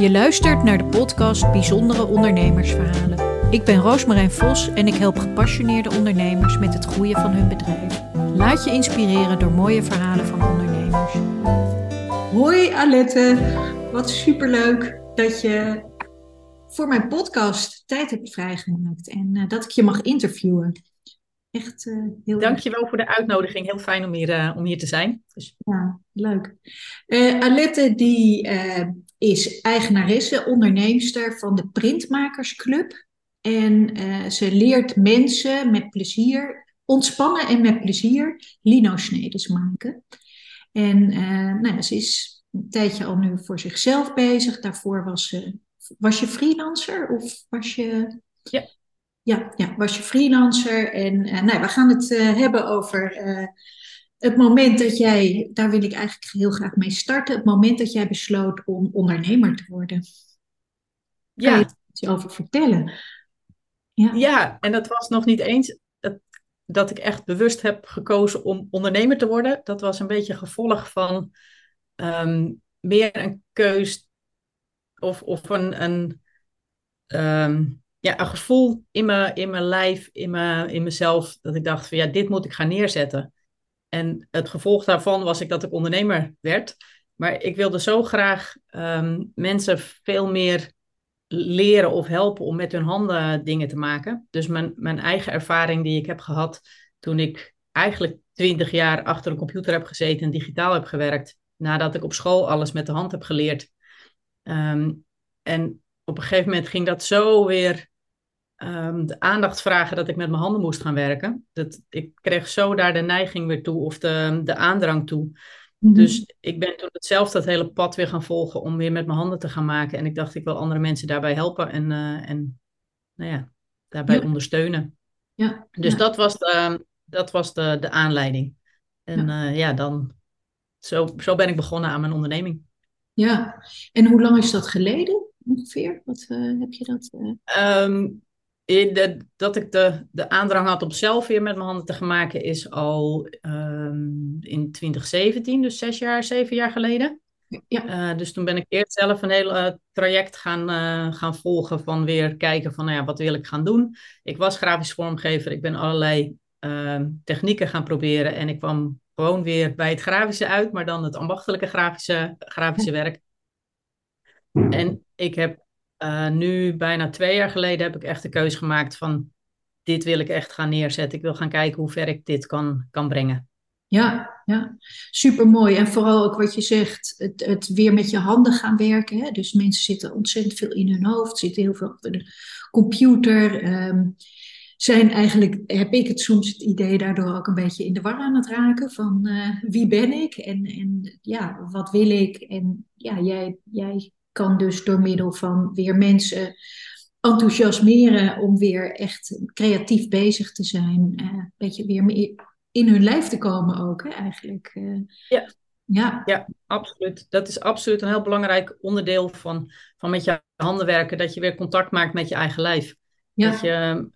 Je luistert naar de podcast Bijzondere Ondernemersverhalen. Ik ben Roosmarijn Vos en ik help gepassioneerde ondernemers met het groeien van hun bedrijf. Laat je inspireren door mooie verhalen van ondernemers. Hoi Alette, wat superleuk dat je voor mijn podcast tijd hebt vrijgemaakt en uh, dat ik je mag interviewen. Echt uh, heel Dankjewel voor de uitnodiging. Heel fijn om hier, uh, om hier te zijn. Dus... Ja, leuk. Alette die is eigenaresse, onderneemster van de Printmakersclub. En uh, ze leert mensen met plezier, ontspannen en met plezier, lino-snedes maken. En uh, nou, ze is een tijdje al nu voor zichzelf bezig. Daarvoor was ze, was je freelancer of was je... Ja. Ja, ja was je freelancer. En uh, nou, we gaan het hebben over het moment dat jij, daar wil ik eigenlijk heel graag mee starten, het moment dat jij besloot om ondernemer te worden. Ja. Kan je er iets over vertellen? Ja. ja, en dat was nog niet eens dat, dat ik echt bewust heb gekozen om ondernemer te worden. Dat was een beetje gevolg van ehm, meer een keus of, of een, een, um, ja, een gevoel in mijn, in mijn lijf, in, mijn, in mezelf, dat ik dacht van ja, dit moet ik gaan neerzetten. En het gevolg daarvan was ik dat ik ondernemer werd. Maar ik wilde zo graag ehm, mensen veel meer leren of helpen om met hun handen dingen te maken. Dus mijn, mijn eigen ervaring die ik heb gehad toen ik eigenlijk twintig jaar achter een computer heb gezeten en digitaal heb gewerkt, nadat ik op school alles met de hand heb geleerd. Ehm, en op een gegeven moment ging dat zo weer um, de aandacht vragen dat ik met mijn handen moest gaan werken. Dat, ik kreeg zo daar de neiging weer toe of de, de aandrang toe. Mhm. Dus ik ben toen hetzelfde dat hele pad weer gaan volgen om weer met mijn handen te gaan maken. En ik dacht, ik wil andere mensen daarbij helpen en, uh, en nou ja, daarbij ondersteunen. Ja. Dus Dat, was de, dat was de, de aanleiding. En ja, uh, ja dan, zo, zo ben ik begonnen aan mijn onderneming. Ja, en hoe lang is dat geleden ongeveer? Wat uh, heb je dat? Um, dat ik de, de aandrang had om zelf weer met mijn handen te gaan maken, is al um, in 2017, dus zes jaar, zeven jaar geleden. Ja. Uh, dus toen ben ik eerst zelf een heel uh, traject gaan, uh, gaan volgen van weer kijken van, nou ja, wat wil ik gaan doen. Ik was grafisch vormgever, ik ben allerlei ehm, technieken gaan proberen en ik kwam gewoon weer bij het grafische uit, maar dan het ambachtelijke grafische, grafische werk. En ik heb uh, nu, bijna twee jaar geleden, heb ik echt de keuze gemaakt van dit wil ik echt gaan neerzetten. Ik wil gaan kijken hoe ver ik dit kan, kan brengen. Ja, ja, super mooi. En vooral ook wat je zegt, het, het weer met je handen gaan werken. Hè? Dus mensen zitten ontzettend veel in hun hoofd, zitten heel veel achter de computer. Um, zijn eigenlijk, heb ik het soms het idee daardoor ook een beetje in de war aan het raken van uh, wie ben ik en, en ja, wat wil ik? En ja, jij, jij kan dus door middel van weer mensen enthousiasmeren om weer echt creatief bezig te zijn. Uh, een beetje weer meer in hun lijf te komen ook, hè, eigenlijk. Uh, ja. Ja. ja, absoluut. Dat is absoluut een heel belangrijk onderdeel van, van met je handen werken. Dat je weer contact maakt met je eigen lijf. Ja. Dat je,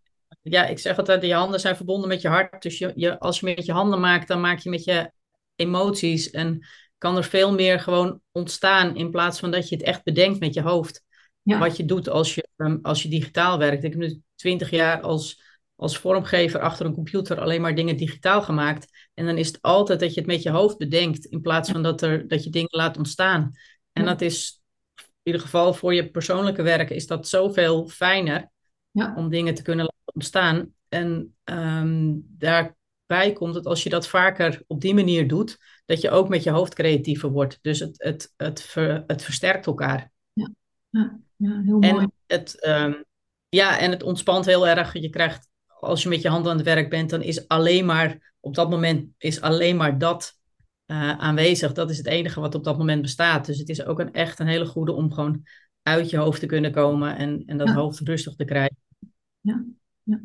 ja, ik zeg altijd, je handen zijn verbonden met je hart. Dus je, je, als je met je handen maakt, dan maak je met je emoties. En kan er veel meer gewoon ontstaan in plaats van dat je het echt bedenkt met je hoofd. Wat je doet als je, ehm, als je digitaal werkt. Ik heb nu twintig jaar als, als vormgever achter een computer alleen maar dingen digitaal gemaakt. En dan is het altijd dat je het met je hoofd bedenkt in plaats van dat, er, dat je dingen laat ontstaan. En dat is in ieder geval voor je persoonlijke werk is dat zoveel fijner ja. om dingen te kunnen laten ontstaan. En um, daarbij komt dat als je dat vaker op die manier doet, dat je ook met je hoofd creatiever wordt. Dus het, het, het, ver, het versterkt elkaar. Ja, ja, ja heel mooi. En het, um, ja, en het ontspant heel erg. Je krijgt, als je met je handen aan het werk bent, dan is alleen maar, op dat moment is alleen maar dat uh, aanwezig. Dat is het enige wat op dat moment bestaat. Dus het is ook een, echt een hele goede om gewoon uit je hoofd te kunnen komen en, en dat hoofd rustig te krijgen. Ja, ja.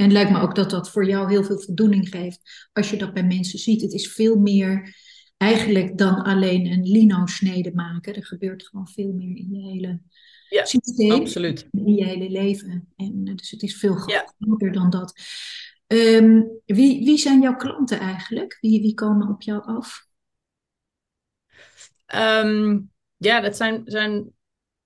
En het lijkt me ook dat dat voor jou heel veel voldoening geeft als je dat bij mensen ziet. Het is veel meer eigenlijk dan alleen een lino-snede maken. Er gebeurt gewoon veel meer in je hele ja, systeem. Absoluut. In je hele leven. En, eh, dus het is veel groter dan dat. Um, wie, wie zijn jouw klanten eigenlijk? Wie, wie komen op jou af? Um, ja, dat zijn, zijn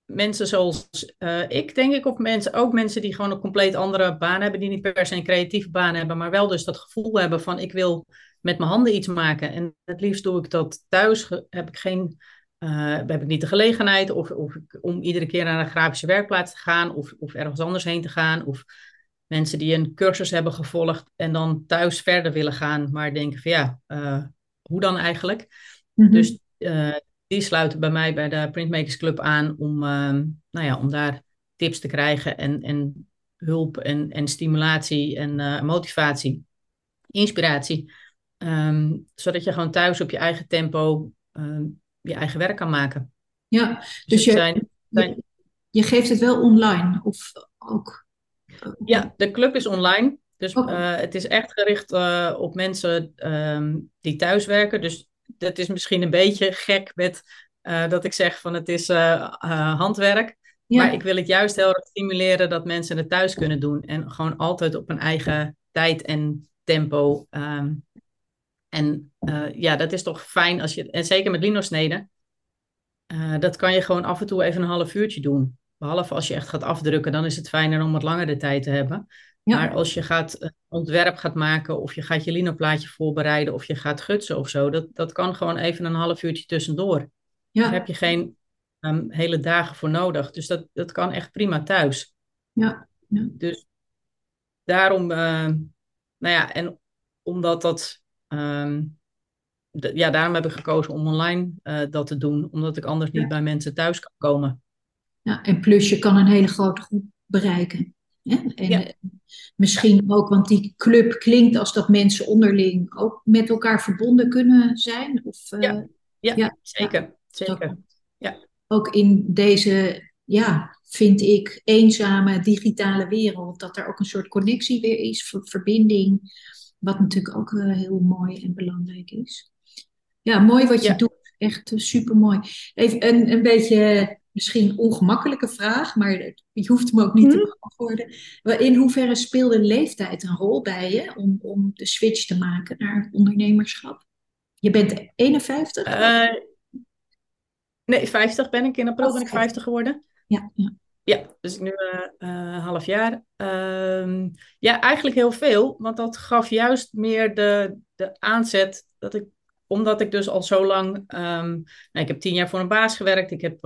mensen zoals uh, ik, denk ik, of mensen, ook mensen die gewoon een compleet andere baan hebben, die niet per se een creatieve baan hebben, maar wel dus dat gevoel hebben van ik wil met mijn handen iets maken. En het liefst doe ik dat thuis. Heb ik geen, uh, heb ik niet de gelegenheid of, of om iedere keer naar een grafische werkplaats te gaan of, of ergens anders heen te gaan. Of mensen die een cursus hebben gevolgd en dan thuis verder willen gaan, maar denken van ja, uh, hoe dan eigenlijk? Mm -hmm. Dus uh, die sluiten bij mij bij de Printmakers Club aan om, ehm, nou ja, om daar tips te krijgen en, en hulp en, en stimulatie en uh, motivatie, inspiratie. Um, zodat je gewoon thuis op je eigen tempo um, je eigen werk kan maken. Ja, dus, dus je, zijn, zijn... je, geeft het wel online of ook? Ja, de club is online. Dus uh, het is echt gericht uh, op mensen um, die thuis werken. Dus dat is misschien een beetje gek met uh, dat ik zeg van het is handwerk. Ja. Maar ik wil het juist heel erg stimuleren dat mensen het thuis kunnen doen. En gewoon altijd op een eigen tijd en tempo. Um, en ja, dat is toch fijn als je, en zeker met linosneden, dat kan je gewoon af en toe even een half uurtje doen. Behalve als je echt gaat afdrukken, dan is het fijner om wat langer de tijd te hebben. Ja. Maar als je gaat uh, ontwerp gaat maken, of je gaat je linoplaatje voorbereiden, of je gaat gutsen of zo, dat, dat kan gewoon even een half uurtje tussendoor. Ja. Daar heb je geen um, hele dagen voor nodig. Dus dat, dat kan echt prima thuis. Ja. ja. Dus daarom, uh, nou ja, en omdat dat, um, de, ja, daarom heb ik gekozen om online uh, dat te doen, omdat ik anders niet bij mensen thuis kan komen. Ja, en plus je kan een hele grote groep bereiken. En ja. misschien ook, want die club klinkt als dat mensen onderling ook met elkaar verbonden kunnen zijn. Of, uh, ja. Ja, ja, zeker. zeker. Ja. Ook in deze, ja, vind ik, eenzame digitale wereld, dat er ook een soort connectie weer is, verbinding. Wat natuurlijk ook uh, heel mooi en belangrijk is. Ja, mooi wat je doet. Echt uh, super mooi. Even een, een beetje misschien ongemakkelijke vraag, maar je hoeft hem ook niet te mhm. beantwoorden. In hoeverre speelde leeftijd een rol bij je om, om de switch te maken naar ondernemerschap? Je bent 51? Uh, eh, nee, 50 ben ik. In april ben ik 50 geworden. Ja, ja. Ja, dus nu uh, uh, half jaar. Uh, ja, eigenlijk heel veel, want dat gaf juist meer de, de aanzet dat ik omdat ik dus al zo lang, um, nou, ik heb tien jaar voor een baas gewerkt, ik heb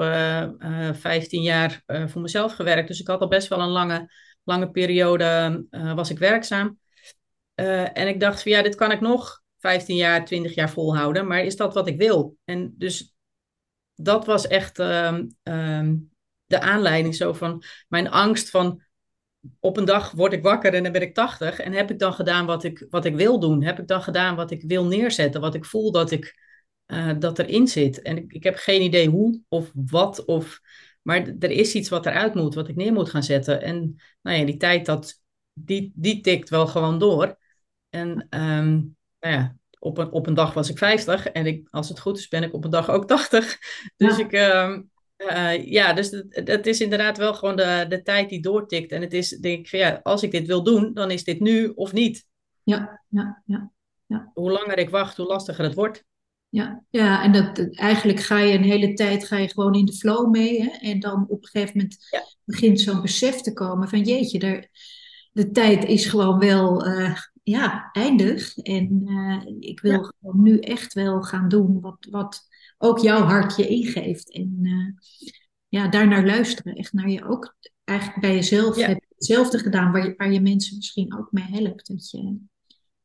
vijftien uh, uh, jaar uh, voor mezelf gewerkt, dus ik had al best wel een lange, lange periode, was ik werkzaam. en ik dacht van ja, dit kan ik nog 15 jaar, 20 jaar volhouden, maar is dat wat ik wil? En dus dat was echt um, de aanleiding zo van mijn angst van op een dag word ik wakker en dan ben ik 80. En heb ik dan gedaan wat ik, wat ik wil doen? Heb ik dan gedaan wat ik wil neerzetten? Wat ik voel dat, ik, uh, dat erin zit? En ik, ik heb geen idee hoe of wat. Of, maar er is iets wat eruit moet, wat ik neer moet gaan zetten. En nou ja, die tijd, dat, die, die tikt wel gewoon door. En um, nou ja, op een, op een dag was ik 50 en ik, als het goed is ben ik op een dag ook 80. Dus ja. ik, um, uh, ja, dus het, is inderdaad wel gewoon de, de tijd die doortikt. En het is, denk ik, van, ja, als ik dit wil doen, dan is dit nu of niet. Ja, ja, ja. ja. Hoe langer ik wacht, hoe lastiger het wordt. Ja, ja en dat, eigenlijk ga je een hele tijd ga je gewoon in de flow mee. Hè? En dan op een gegeven moment ja. begint zo'n besef te komen van jeetje, de tijd is gewoon wel uh, ja, eindig. En uh, ik wil ja. gewoon nu echt wel gaan doen wat, wat, ook jouw hart je ingeeft. En uh, ja, daarnaar luisteren. Echt naar je ook eigenlijk bij jezelf ja. heb hetzelfde gedaan, waar je, waar je mensen misschien ook mee helpt. Dat je,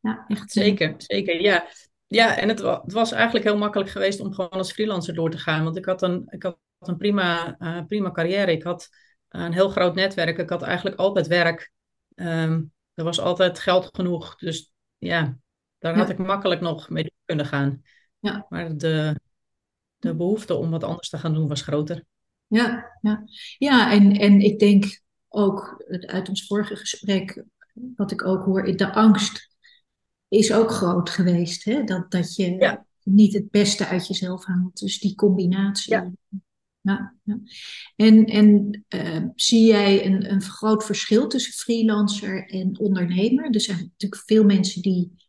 ja, echt, zeker, zeker. Ja, ja en het, het, was eigenlijk heel makkelijk geweest om gewoon als freelancer door te gaan. Want ik had een, ik had een prima, uh, prima carrière. Ik had een heel groot netwerk. Ik had eigenlijk altijd werk. Um, er was altijd geld genoeg. Dus ja, daar ja. had ik makkelijk nog mee kunnen gaan. Ja. Maar de, de behoefte om wat anders te gaan doen was groter. Ja, ja. ja en, en ik denk ook uit ons vorige gesprek, wat ik ook hoor, de angst is ook groot geweest. Hè? Dat, dat je ja. niet het beste uit jezelf haalt. Dus die combinatie. Ja. Ja, ja. En, en uh, zie jij een, een groot verschil tussen freelancer en ondernemer? Er zijn natuurlijk veel mensen die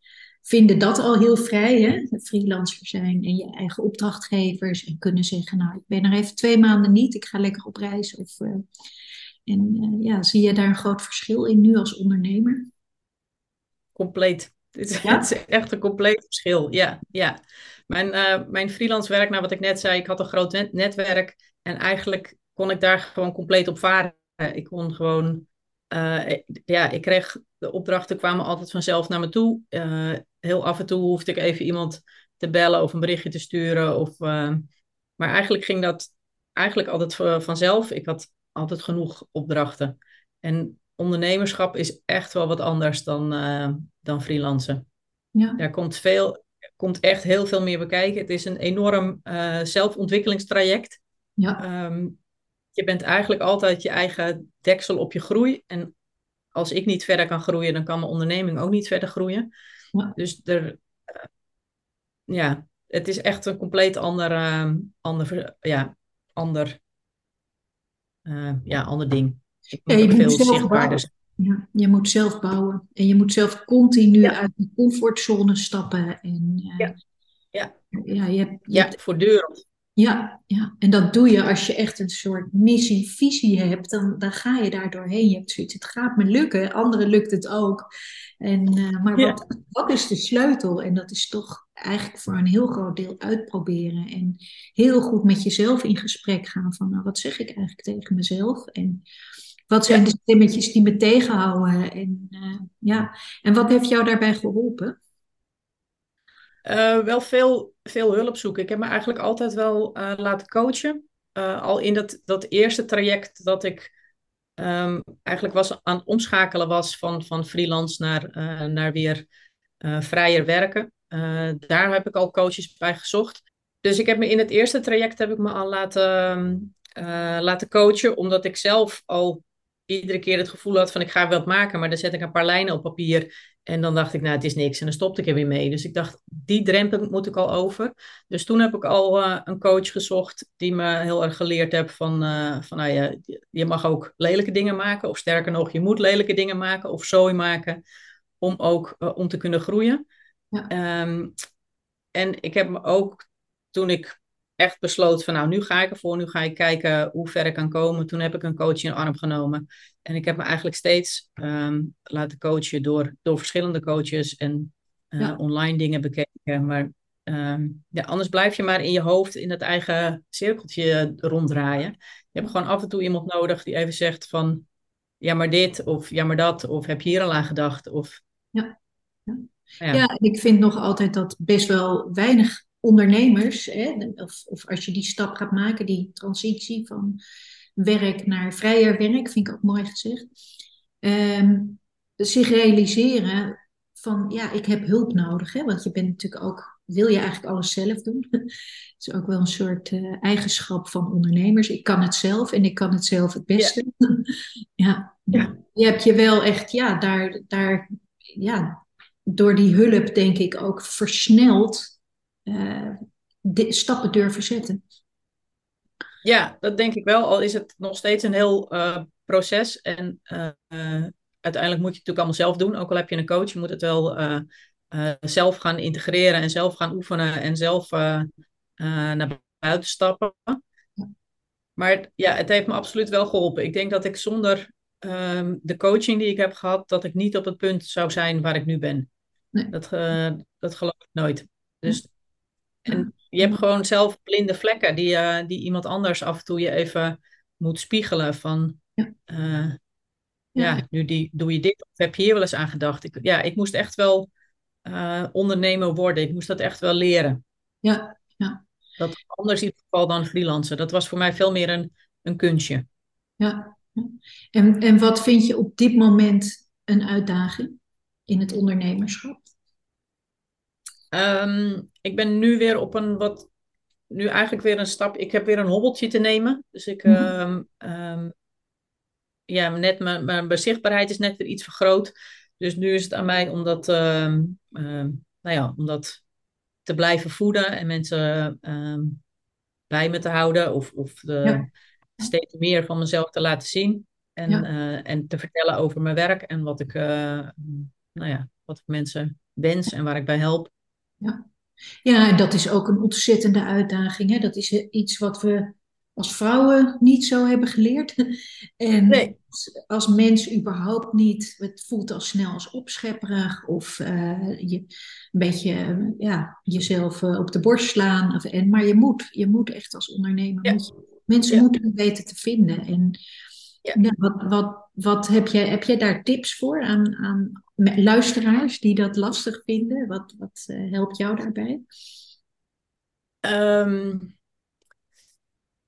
vinden dat al heel vrij, hè? freelancer zijn en je eigen opdrachtgevers en kunnen zeggen, nou, ik ben er even twee maanden niet, ik ga lekker op reis. Of, uh, en uh, ja, zie je daar een groot verschil in nu als ondernemer? Compleet. Het is, ja? het is echt een compleet verschil, ja. ja. Mijn, uh, mijn freelance werk, nou wat ik net zei, ik had een groot net netwerk en eigenlijk kon ik daar gewoon compleet op varen. Ik kon gewoon, ja, ik kreeg de opdrachten kwamen altijd vanzelf naar me toe. Uh, heel af en toe hoefde ik even iemand te bellen of een berichtje te sturen. Of, uh, maar eigenlijk ging dat eigenlijk altijd vanzelf. Ik had altijd genoeg opdrachten. En ondernemerschap is echt wel wat anders dan, uh, dan freelancen. Ja. Daar komt, veel, komt echt heel veel meer bekijken. Het is een enorm zelfontwikkelingstraject. Ja. Um, je bent eigenlijk altijd je eigen deksel op je groei. En als ik niet verder kan groeien, dan kan mijn onderneming ook niet verder groeien. Ja. Dus er, uh, ja, het is echt een compleet ander, uh, ander, ja, ander, uh, ja, ander ding. Ik ja, je veel zichtbaarder ja, je moet zelf bouwen. En je moet zelf continu ja. uit de comfortzone stappen. En, ja. Ja. Ja, je hebt, je ja, voortdurend. Ja, ja, en dat doe je als je echt een soort missie, visie hebt, dan, dan ga je daar doorheen. Je hebt zoiets, het gaat me lukken, anderen lukt het ook. En, uh, maar ja. wat, wat is de sleutel? En dat is toch eigenlijk voor een heel groot deel uitproberen. En heel goed met jezelf in gesprek gaan van, nou, wat zeg ik eigenlijk tegen mezelf? En wat zijn ja. de stemmetjes die me tegenhouden? En, uh, ja. en wat heeft jou daarbij geholpen? Uh, wel veel, veel hulp zoeken. Ik heb me eigenlijk altijd wel uh, laten coachen. Uh, al in dat, dat eerste traject dat ik um, eigenlijk was aan het omschakelen was van, van freelance naar, naar weer vrijer werken. daar heb ik al coaches bij gezocht. Dus ik heb me in het eerste traject heb ik me al laten, laten coachen, omdat ik zelf al iedere keer het gevoel had van ik ga wel wat maken, maar dan zet ik een paar lijnen op papier en dan dacht ik, nou, het is niks. En dan stopte ik er weer mee. Dus ik dacht, die drempel moet ik al over. Dus toen heb ik al uh, een coach gezocht die me heel erg geleerd heeft van, uh, van nou ja, je mag ook lelijke dingen maken. Of sterker nog, je moet lelijke dingen maken of zooi maken om ook uh, om te kunnen groeien. Ja. Um, en ik heb me ook, toen ik echt besloot van nou, nu ga ik ervoor, nu ga ik kijken hoe ver ik kan komen. Toen heb ik een coach in de arm genomen. En ik heb me eigenlijk steeds um, laten coachen door, door verschillende coaches en uh, ja. online dingen bekeken. Maar um, ja, anders blijf je maar in je hoofd in het eigen cirkeltje ronddraaien. Je hebt gewoon af en toe iemand nodig die even zegt van ja maar dit of ja maar dat of heb je hier al aan gedacht of... Ja. Ja. Ja. ja, ik vind nog altijd dat best wel weinig ondernemers, hè, of, of als je die stap gaat maken, die transitie van werk naar vrijer werk, vind ik ook mooi gezegd, um, zich realiseren van ja, ik heb hulp nodig. Hè? Want je bent natuurlijk ook, wil je eigenlijk alles zelf doen? Dat is ook wel een soort uh, eigenschap van ondernemers. Ik kan het zelf en ik kan het zelf het beste. Ja, ja. ja. je hebt je wel echt, ja, daar, daar, ja, door die hulp denk ik ook versneld uh, stappen durven zetten. Ja, dat denk ik wel. Al is het nog steeds een heel uh, proces. En uh, uiteindelijk moet je het natuurlijk allemaal zelf doen. Ook al heb je een coach, je moet het wel zelf gaan integreren en zelf gaan oefenen en zelf naar buiten stappen. Maar ja, het heeft me absoluut wel geholpen. Ik denk dat ik zonder um, de coaching die ik heb gehad, dat ik niet op het punt zou zijn waar ik nu ben. Nee. Dat, dat geloof ik nooit. Dus en je hebt gewoon zelf blinde vlekken die, uh, die iemand anders af en toe je even moet spiegelen van... Ja. Uh, ja. ja, nu die, doe je dit of heb je hier wel eens aan gedacht? Ik, ja, ik moest echt wel uh, ondernemer worden. Ik moest dat echt wel leren. Ja, ja. Dat is anders in ieder geval dan freelancen. Dat was voor mij veel meer een, een kunstje. Ja. En, en wat vind je op dit moment een uitdaging in het ondernemerschap? Um, ik ben nu weer op een wat, nu eigenlijk weer een stap. Ik heb weer een hobbeltje te nemen. Dus ik, um, um, ja, net mijn, mijn bezichtbaarheid is net weer iets vergroot. Dus nu is het aan mij om dat, nou ja, om dat te blijven voeden en mensen bij me te houden of, of de, ja. steeds meer van mezelf te laten zien. En, ja. uh, en te vertellen over mijn werk en wat ik, uh, nou ja, wat ik mensen wens en waar ik bij help. Ja, ja en dat is ook een ontzettende uitdaging. Hè? Dat is iets wat we als vrouwen niet zo hebben geleerd. En nee. als mens überhaupt niet. Het voelt al snel als opschepperig of uh, je een beetje ja, jezelf uh, op de borst slaan. Of, en, maar je moet, je moet echt als ondernemer. Moet mensen ja. moeten weten te vinden. En ja. wat, wat, wat heb, jij, heb jij daar tips voor aan, aan luisteraars die dat lastig vinden? Wat, wat uh, helpt jou daarbij? Um,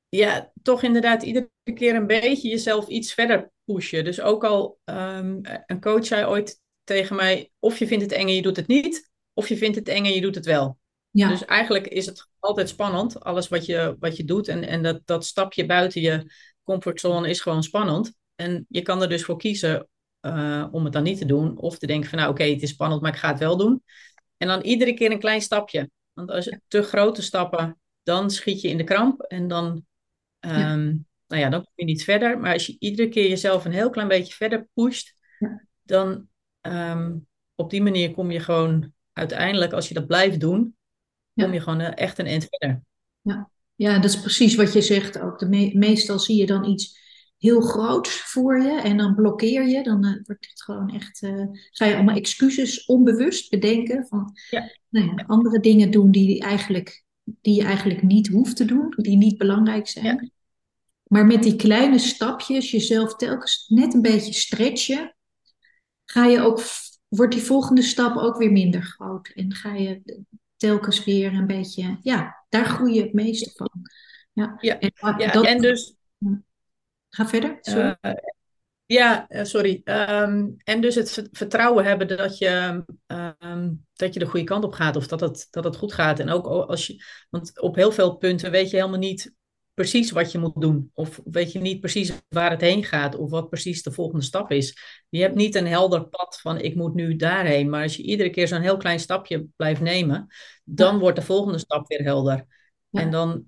ja, toch inderdaad iedere keer een beetje jezelf iets verder pushen. Dus ook al um, een coach zei ooit tegen mij: of je vindt het eng en je doet het niet, of je vindt het eng en je doet het wel. Ja. Dus eigenlijk is het altijd spannend, alles wat je, wat je doet. En, en dat, dat stapje buiten je comfortzone is gewoon spannend. En je kan er dus voor kiezen uh, om het dan niet te doen. Of te denken van nou oké, okay, het is spannend, maar ik ga het wel doen. En dan iedere keer een klein stapje. Want als je te grote stappen, dan schiet je in de kramp. En dan ja. Um, nou ja, dan kom je niet verder. Maar als je iedere keer jezelf een heel klein beetje verder pusht, ja. dan um, op die manier kom je gewoon uiteindelijk, als je dat blijft doen, kom je gewoon uh, echt een eind verder. Ja. ja, dat is precies wat je zegt ook. De me meestal zie je dan iets heel groots voor je en dan blokkeer je. Dan uh, wordt het gewoon echt, uh, ga je allemaal excuses onbewust bedenken van ja. Nou ja, andere dingen doen die eigenlijk die je eigenlijk niet hoeft te doen, die niet belangrijk zijn. Maar met die kleine stapjes, jezelf telkens net een beetje stretchen, ga je ook, wordt die volgende stap ook weer minder groot. En ga je telkens weer een beetje, ja, daar groei je het meeste van. Ja, ja. En, dat, en dus. Ga verder. Sorry. Uh, ja, eh, sorry. Um, en dus het vertrouwen hebben dat je, um, dat je de goede kant op gaat of dat het, dat het goed gaat. En ook als je, want op heel veel punten weet je helemaal niet precies wat je moet doen. Of weet je niet precies waar het heen gaat of wat precies de volgende stap is. Je hebt niet een helder pad van ik moet nu daarheen. Maar als je iedere keer zo'n heel klein stapje blijft nemen, dan ja. wordt de volgende stap weer helder. Ja. En dan,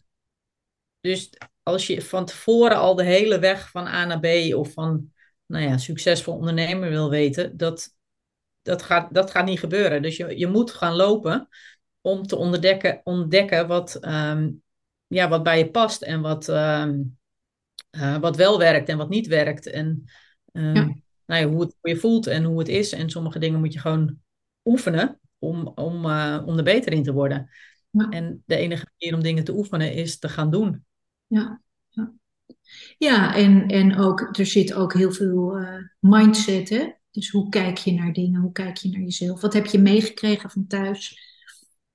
dus als je van tevoren al de hele weg van A naar B of van nou ja, succesvol ondernemer wil weten, dat, dat, gaat, dat gaat niet gebeuren. Dus je, je moet gaan lopen om te ontdekken, ontdekken wat, um, ja, wat bij je past en wat, um, uh, wat wel werkt en wat niet werkt. En um, ja. nou ja, hoe, het, hoe je voelt en hoe het is. En sommige dingen moet je gewoon oefenen om, om, uh, om er beter in te worden. Ja. En de enige manier om dingen te oefenen is te gaan doen. Ja, ja, en, en ook, er zit ook heel veel uh, mindset, hè? Dus hoe kijk je naar dingen? Hoe kijk je naar jezelf? Wat heb je meegekregen van thuis?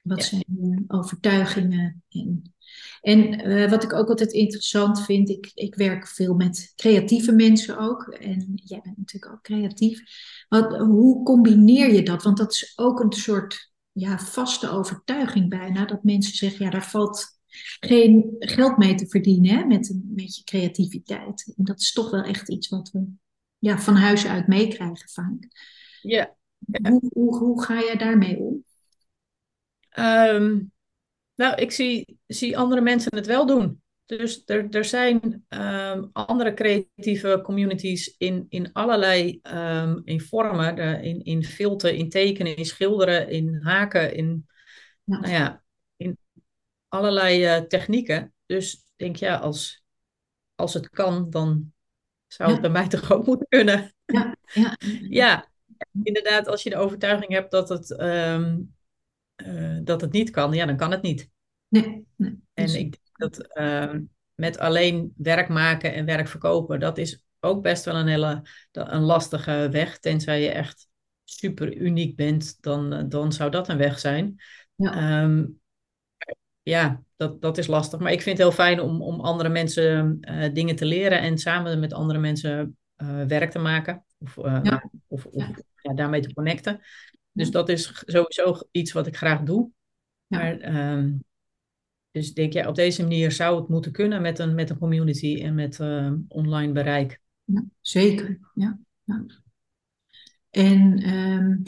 Wat ja. zijn je overtuigingen? En, en uh, wat ik ook altijd interessant vind, ik, ik werk veel met creatieve mensen ook. En jij bent natuurlijk ook creatief. Wat, hoe combineer je dat? Want dat is ook een soort ja, vaste overtuiging bijna. Dat mensen zeggen, ja, daar valt geen geld mee te verdienen hè, met, met je creativiteit. En dat is toch wel echt iets wat we ja, van huis uit meekrijgen vaak. Ja. Hoe, hoe, hoe ga jij daarmee om? Um, nou, ik zie, zie andere mensen het wel doen. Dus er, er zijn um, andere creatieve communities in, in allerlei um, in vormen, de, in, in filten, in tekenen, in schilderen, in haken, in, ja. Nou ja, allerlei uh, technieken. Dus denk ja, als, als het kan, dan zou het ja. bij mij toch ook moeten kunnen. Ja, ja. ja, inderdaad, als je de overtuiging hebt dat het, um, uh, dat het niet kan, ja, dan kan het niet. Nee, nee. En ik denk dat uh, met alleen werk maken en werk verkopen, dat is ook best wel een hele een lastige weg. Tenzij je echt super uniek bent, dan, dan zou dat een weg zijn. Ja. Um, ja, dat, dat is lastig. Maar ik vind het heel fijn om, om andere mensen uh, dingen te leren en samen met andere mensen uh, werk te maken. Of, uh, ja. of, of ja. daarmee te connecten. Dus dat is sowieso iets wat ik graag doe. Maar um, dus denk je, op deze manier zou het moeten kunnen met een, met een community en met online bereik. Ja, zeker, ja. En um,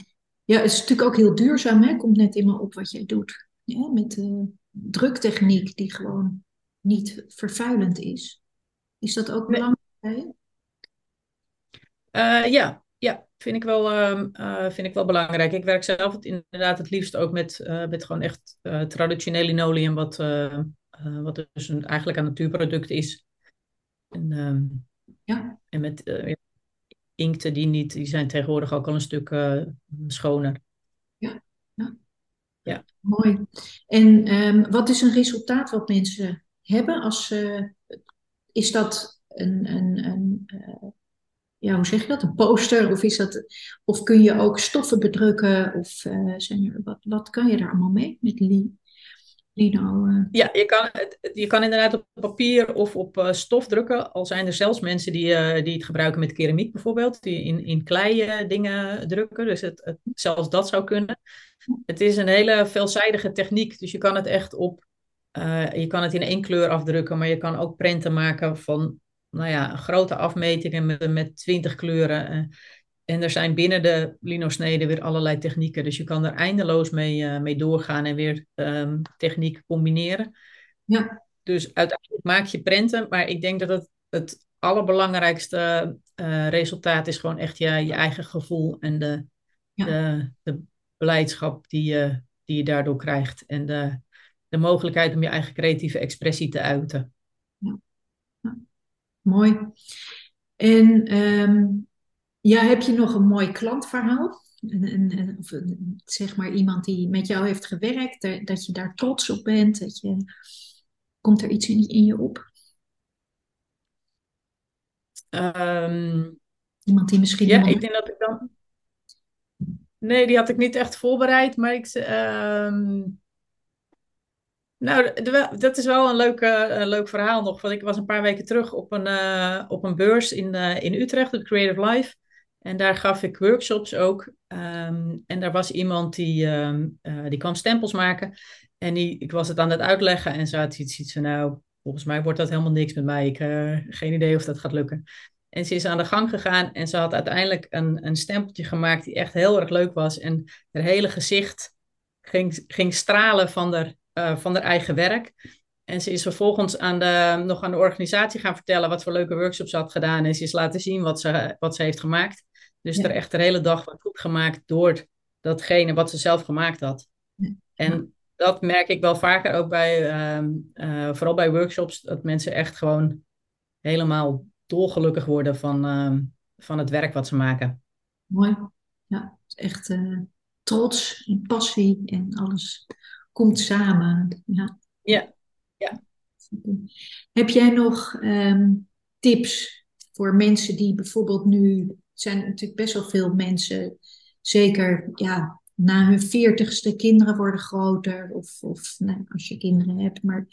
ja, het is natuurlijk ook heel duurzaam, hè? Komt net in me op wat jij doet. Ja, met druktechniek die gewoon niet vervuilend is. Is dat ook belangrijk? Uh, ja, ja. vind ik wel, ehm, eh, vind ik wel belangrijk. Ik werk zelf inderdaad het liefst ook met, uh, met gewoon echt traditioneel linoleum, wat, wat dus een, eigenlijk een natuurproduct is. En, ehm, ja. en met inkten die niet, die zijn tegenwoordig ook al een stuk schoner. Ja. Mooi. En um, wat is een resultaat wat mensen hebben als is dat een, een, een ja, hoe zeg je dat? Een poster? Of, is dat, of kun je ook stoffen bedrukken? Of uh, zijn er, wat, wat kan je daar allemaal mee met li, lino? Uh... Ja, je kan, je kan inderdaad op papier of op uh, stof drukken. Al zijn er zelfs mensen die, die het gebruiken met keramiek bijvoorbeeld. Die in, in klei dingen drukken. Dus het, het, zelfs dat zou kunnen. Het is een hele veelzijdige techniek. Dus je kan het echt op... je kan het in één kleur afdrukken. Maar je kan ook prenten maken van nou ja, grote afmetingen met, met 20 kleuren. Eh, en er zijn binnen de lino-sneden weer allerlei technieken. Dus je kan er eindeloos mee, uh, mee doorgaan en weer um, techniek combineren. Ja. Dus uiteindelijk maak je prenten. Maar ik denk dat het, het allerbelangrijkste uh, resultaat is gewoon echt je, je eigen gevoel en de, ja. de, de beleidschap die je, die je daardoor krijgt. En de, de mogelijkheid om je eigen creatieve expressie te uiten. Ja. Mooi. En um, ja, heb je nog een mooi klantverhaal? Een, of zeg maar iemand die met jou heeft gewerkt, dat je daar trots op bent. Dat je, komt er iets in, in je op? Um, iemand die misschien. Ja, ik denk dat ik dan. Nee, die had ik niet echt voorbereid, maar ik. Um, nou, dat is wel een leuk, een leuk verhaal nog. Want ik was een paar weken terug op een, uh, op een beurs in, uh, in Utrecht, op Creative Life. En daar gaf ik workshops ook. Um, en daar was iemand die, um, die kwam stempels maken. En die, ik was het aan het uitleggen en ze had iets, iets van, nou, volgens mij wordt dat helemaal niks met mij. Ik heb geen idee of dat gaat lukken. En ze is aan de gang gegaan en ze had uiteindelijk een, een stempeltje gemaakt die echt heel erg leuk was. En haar hele gezicht ging, ging stralen van de uh, van haar eigen werk. En ze is vervolgens aan de, nog aan de organisatie gaan vertellen wat voor leuke workshops ze had gedaan. En ze is laten zien wat ze, wat ze heeft gemaakt. Dus er echt de hele dag wat goed gemaakt door datgene wat ze zelf gemaakt had. En dat merk ik wel vaker ook bij, ehm, eh, vooral bij workshops, dat mensen echt gewoon helemaal dolgelukkig worden van, ehm, van het werk wat ze maken. Mooi. Ja, echt uh, trots en passie en alles komt samen. Ja. Ja. ja. Heb jij nog ehm, tips voor mensen die bijvoorbeeld nu, zijn natuurlijk best wel veel mensen, zeker ja, na hun veertigste kinderen worden groter, of, of nou, als je kinderen hebt, maar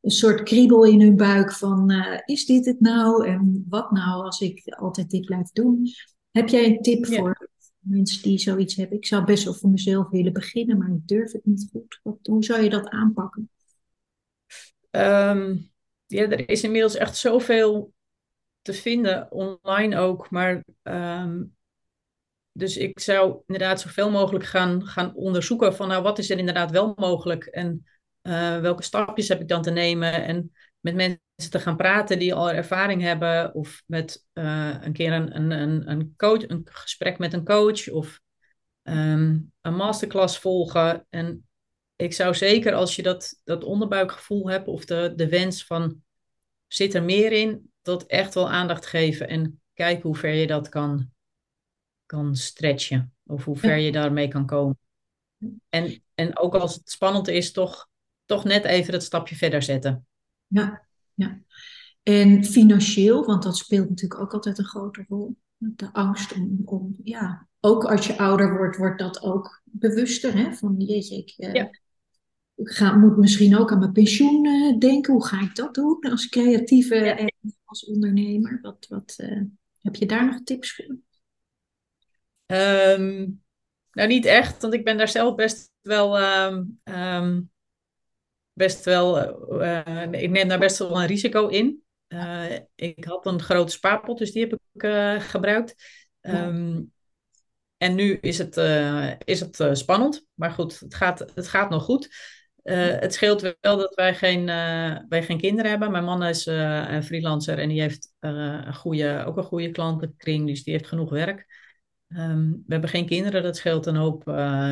een soort kriebel in hun buik van uh, is dit het nou en wat nou als ik altijd dit blijf doen? Heb jij een tip voor mensen die zoiets hebben. Ik zou best wel voor mezelf willen beginnen, maar ik durf het niet goed. Wat, hoe zou je dat aanpakken? Um, ja, er is inmiddels echt zoveel te vinden, online ook. Maar um, dus ik zou inderdaad zoveel mogelijk gaan, gaan onderzoeken van nou, wat is er inderdaad wel mogelijk en uh, welke stapjes heb ik dan te nemen en met mensen te gaan praten die al ervaring hebben, of met uh, een keer een, een, een, coach, een gesprek met een coach, of um, een masterclass volgen. En ik zou zeker als je dat, dat onderbuikgevoel hebt, of de, de wens van zit er meer in, dat echt wel aandacht geven en kijken hoe ver je dat kan, kan stretchen, of hoe ver je daarmee kan komen. En, en ook als het spannend is, toch, toch net even dat stapje verder zetten. Ja, ja. En financieel, want dat speelt natuurlijk ook altijd een grote rol. De angst om, om ja, ook als je ouder wordt, wordt dat ook bewuster. Hè? Van jeetje, ik, uh, ik ga, moet misschien ook aan mijn pensioen uh, denken. Hoe ga ik dat doen als creatieve en als ondernemer? Wat, wat, uh, heb je daar nog tips voor? Um, nou, niet echt, want ik ben daar zelf best wel um, um, best wel, uh, ik neem daar best wel een risico in. Ik had een grote spaarpot, dus die heb ik gebruikt. En nu is het, is het spannend, maar goed, het gaat, het gaat nog goed. Het scheelt wel dat wij geen, wij geen kinderen hebben. Mijn man is een freelancer en die heeft een goede, ook een goede klantenkring, dus die heeft genoeg werk. Ehm, we hebben geen kinderen, dat scheelt een hoop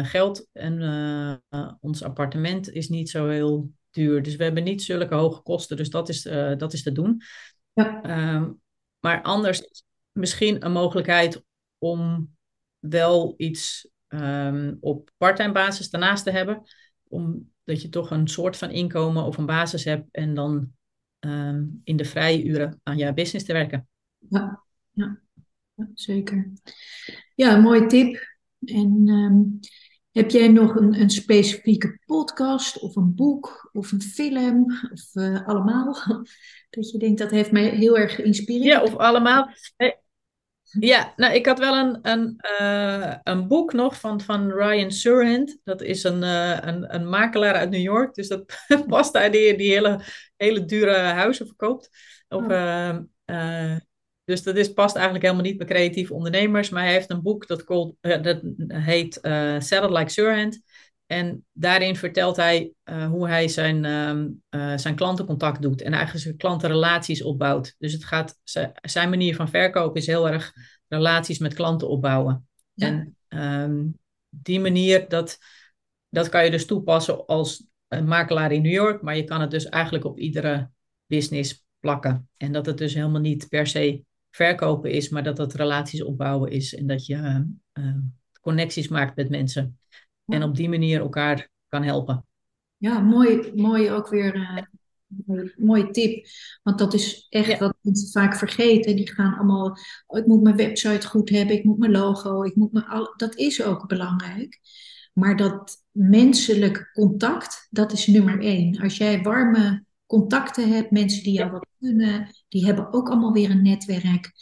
geld. En ons appartement is niet zo heel duur. Dus we hebben niet zulke hoge kosten. Dus dat is, dat is te doen. Ja. Ehm, maar anders is misschien een mogelijkheid om wel iets um, op parttime basis daarnaast te hebben. Omdat je toch een soort van inkomen of een basis hebt en dan in de vrije uren aan je business te werken. Ja, ja. ja zeker. Ja, een mooie tip. En um, heb jij nog een, een specifieke podcast of een boek of een film of uh, allemaal? Dat je denkt dat heeft mij heel erg geïnspireerd. Ja, of allemaal. Ja, nou, ik had wel een, een, uh, een boek nog van, van Ryan Surhand. Dat is een, uh, een, een makelaar uit New York. Dus dat past daar die, die hele, hele dure huizen verkoopt. Of, oh. uh, dus dat is, past eigenlijk helemaal niet bij creatieve ondernemers. Maar hij heeft een boek dat, called, dat heet Sell It Like Surhand. En daarin vertelt hij uh, hoe hij zijn, um, zijn klantencontact doet. En eigenlijk zijn klantenrelaties opbouwt. Dus het gaat, zijn manier van verkopen is heel erg relaties met klanten opbouwen. Ja. En um, die manier, dat, dat kan je dus toepassen als een makelaar in New York. Maar je kan het dus eigenlijk op iedere business plakken. En dat het dus helemaal niet per se verkopen is, maar dat het relaties opbouwen is en dat je uh, connecties maakt met mensen. En op die manier elkaar kan helpen. Ja, mooi, mooi ook weer. Uh, mooie tip. Want dat is echt wat mensen vaak vergeten. Die gaan allemaal. Oh, ik moet mijn website goed hebben, ik moet mijn logo, ik moet mijn. Al, dat is ook belangrijk. Maar dat menselijk contact, dat is nummer één. Als jij warme contacten hebt, mensen die jou wat kunnen, die hebben ook allemaal weer een netwerk.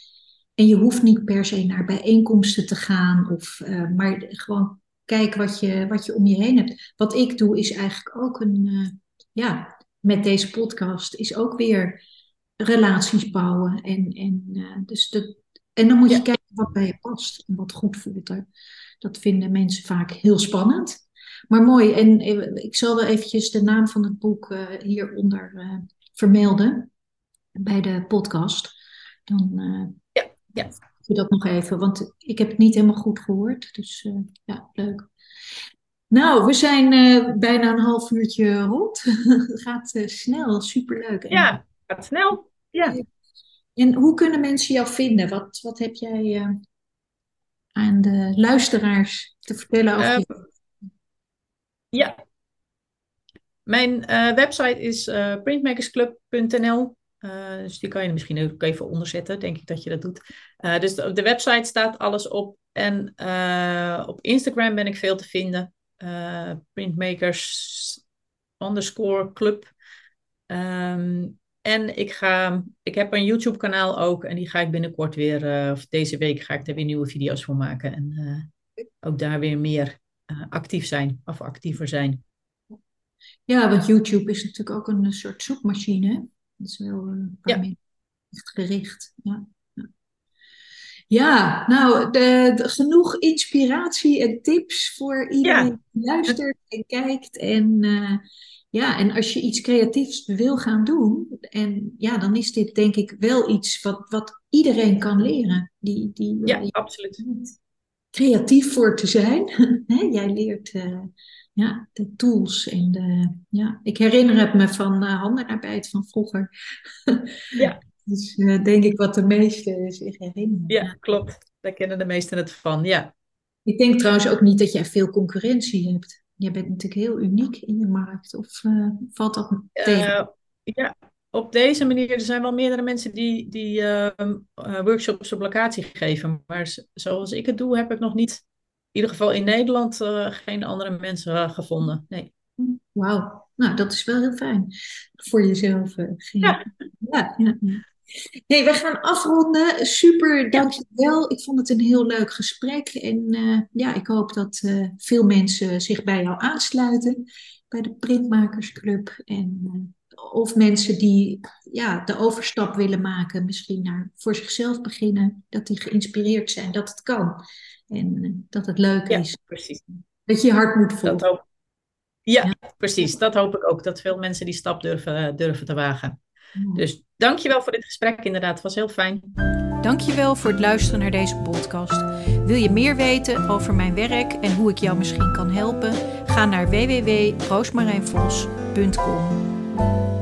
En je hoeft niet per se naar bijeenkomsten te gaan, of, uh, maar gewoon kijk wat je, wat je om je heen hebt. Wat ik doe is eigenlijk ook een, uh, ja, met deze podcast, is ook weer relaties bouwen. En, en, uh, dus de, en dan moet je kijken wat bij je past en wat goed voelt. Hè. Dat vinden mensen vaak heel spannend. Maar mooi, en ik zal wel eventjes de naam van het boek uh, hieronder vermelden bij de podcast. Dan ja, ja. Je dat nog even, want ik heb het niet helemaal goed gehoord. Dus ja, leuk. Nou, we zijn bijna een half uurtje rond. het gaat snel, superleuk. Ja, gaat snel. Ja. En hoe kunnen mensen jou vinden? Wat, wat heb jij aan de luisteraars te vertellen over je ja. Mijn website is printmakersclub.nl. Uh, dus die kan je misschien ook even onderzetten, denk ik dat je dat doet. dus op de website staat alles op. En op Instagram ben ik veel te vinden. printmakers underscore club. Um, en ik, ga, ik heb een YouTube kanaal ook. En die ga ik binnenkort weer, of deze week ga ik daar weer nieuwe video's voor maken. En ook daar weer meer actief zijn of actiever zijn. Ja, want YouTube is natuurlijk ook een soort zoekmachine. Dat is wel ja. echt gericht. Ja. Ja, nou, de, genoeg inspiratie en tips voor iedereen die luistert en kijkt. En, uh, ja, en als je iets creatiefs wil gaan doen, en ja, dan is dit denk ik wel iets wat, wat iedereen kan leren. Die, die, ja, die, absoluut creatief voor te zijn. Jij leert uh, ja, de tools en de. Ja, ik herinner het me van uh, handenarbeid van vroeger. ja. Dus uh, denk ik wat de meesten zich herinneren. Ja, klopt. Daar kennen de meesten het van, ja. Ik denk trouwens ook niet dat jij veel concurrentie hebt. Je bent natuurlijk heel uniek in je markt. Of valt dat tegen? ja, op deze manier, er zijn wel meerdere mensen die, die uh, workshops op locatie geven. Maar zoals ik het doe, heb ik nog niet, ieder geval in Nederland, uh, geen andere mensen uh, gevonden. Nee. Wauw, nou dat is wel heel fijn voor jezelf. ja. ja, ja. Nee, we gaan afronden. Super, dankjewel. Ik vond het een heel leuk gesprek. En ja, ik hoop dat veel mensen zich bij jou aansluiten bij de Printmakersclub. En of mensen die ja, de overstap willen maken, misschien naar voor zichzelf beginnen, dat die geïnspireerd zijn dat het kan. En eh, dat het leuk ja, is. Precies. Dat je je hart moet volgen. Ja, ja, precies. Dat hoop ik ook. Dat veel mensen die stap durven, durven te wagen. Ja. Dus dankjewel voor dit gesprek. Inderdaad, het was heel fijn. Dankjewel voor het luisteren naar deze podcast. Wil je meer weten over mijn werk en hoe ik jou misschien kan helpen? Ga naar www.roosmarijnvos.com. Bye.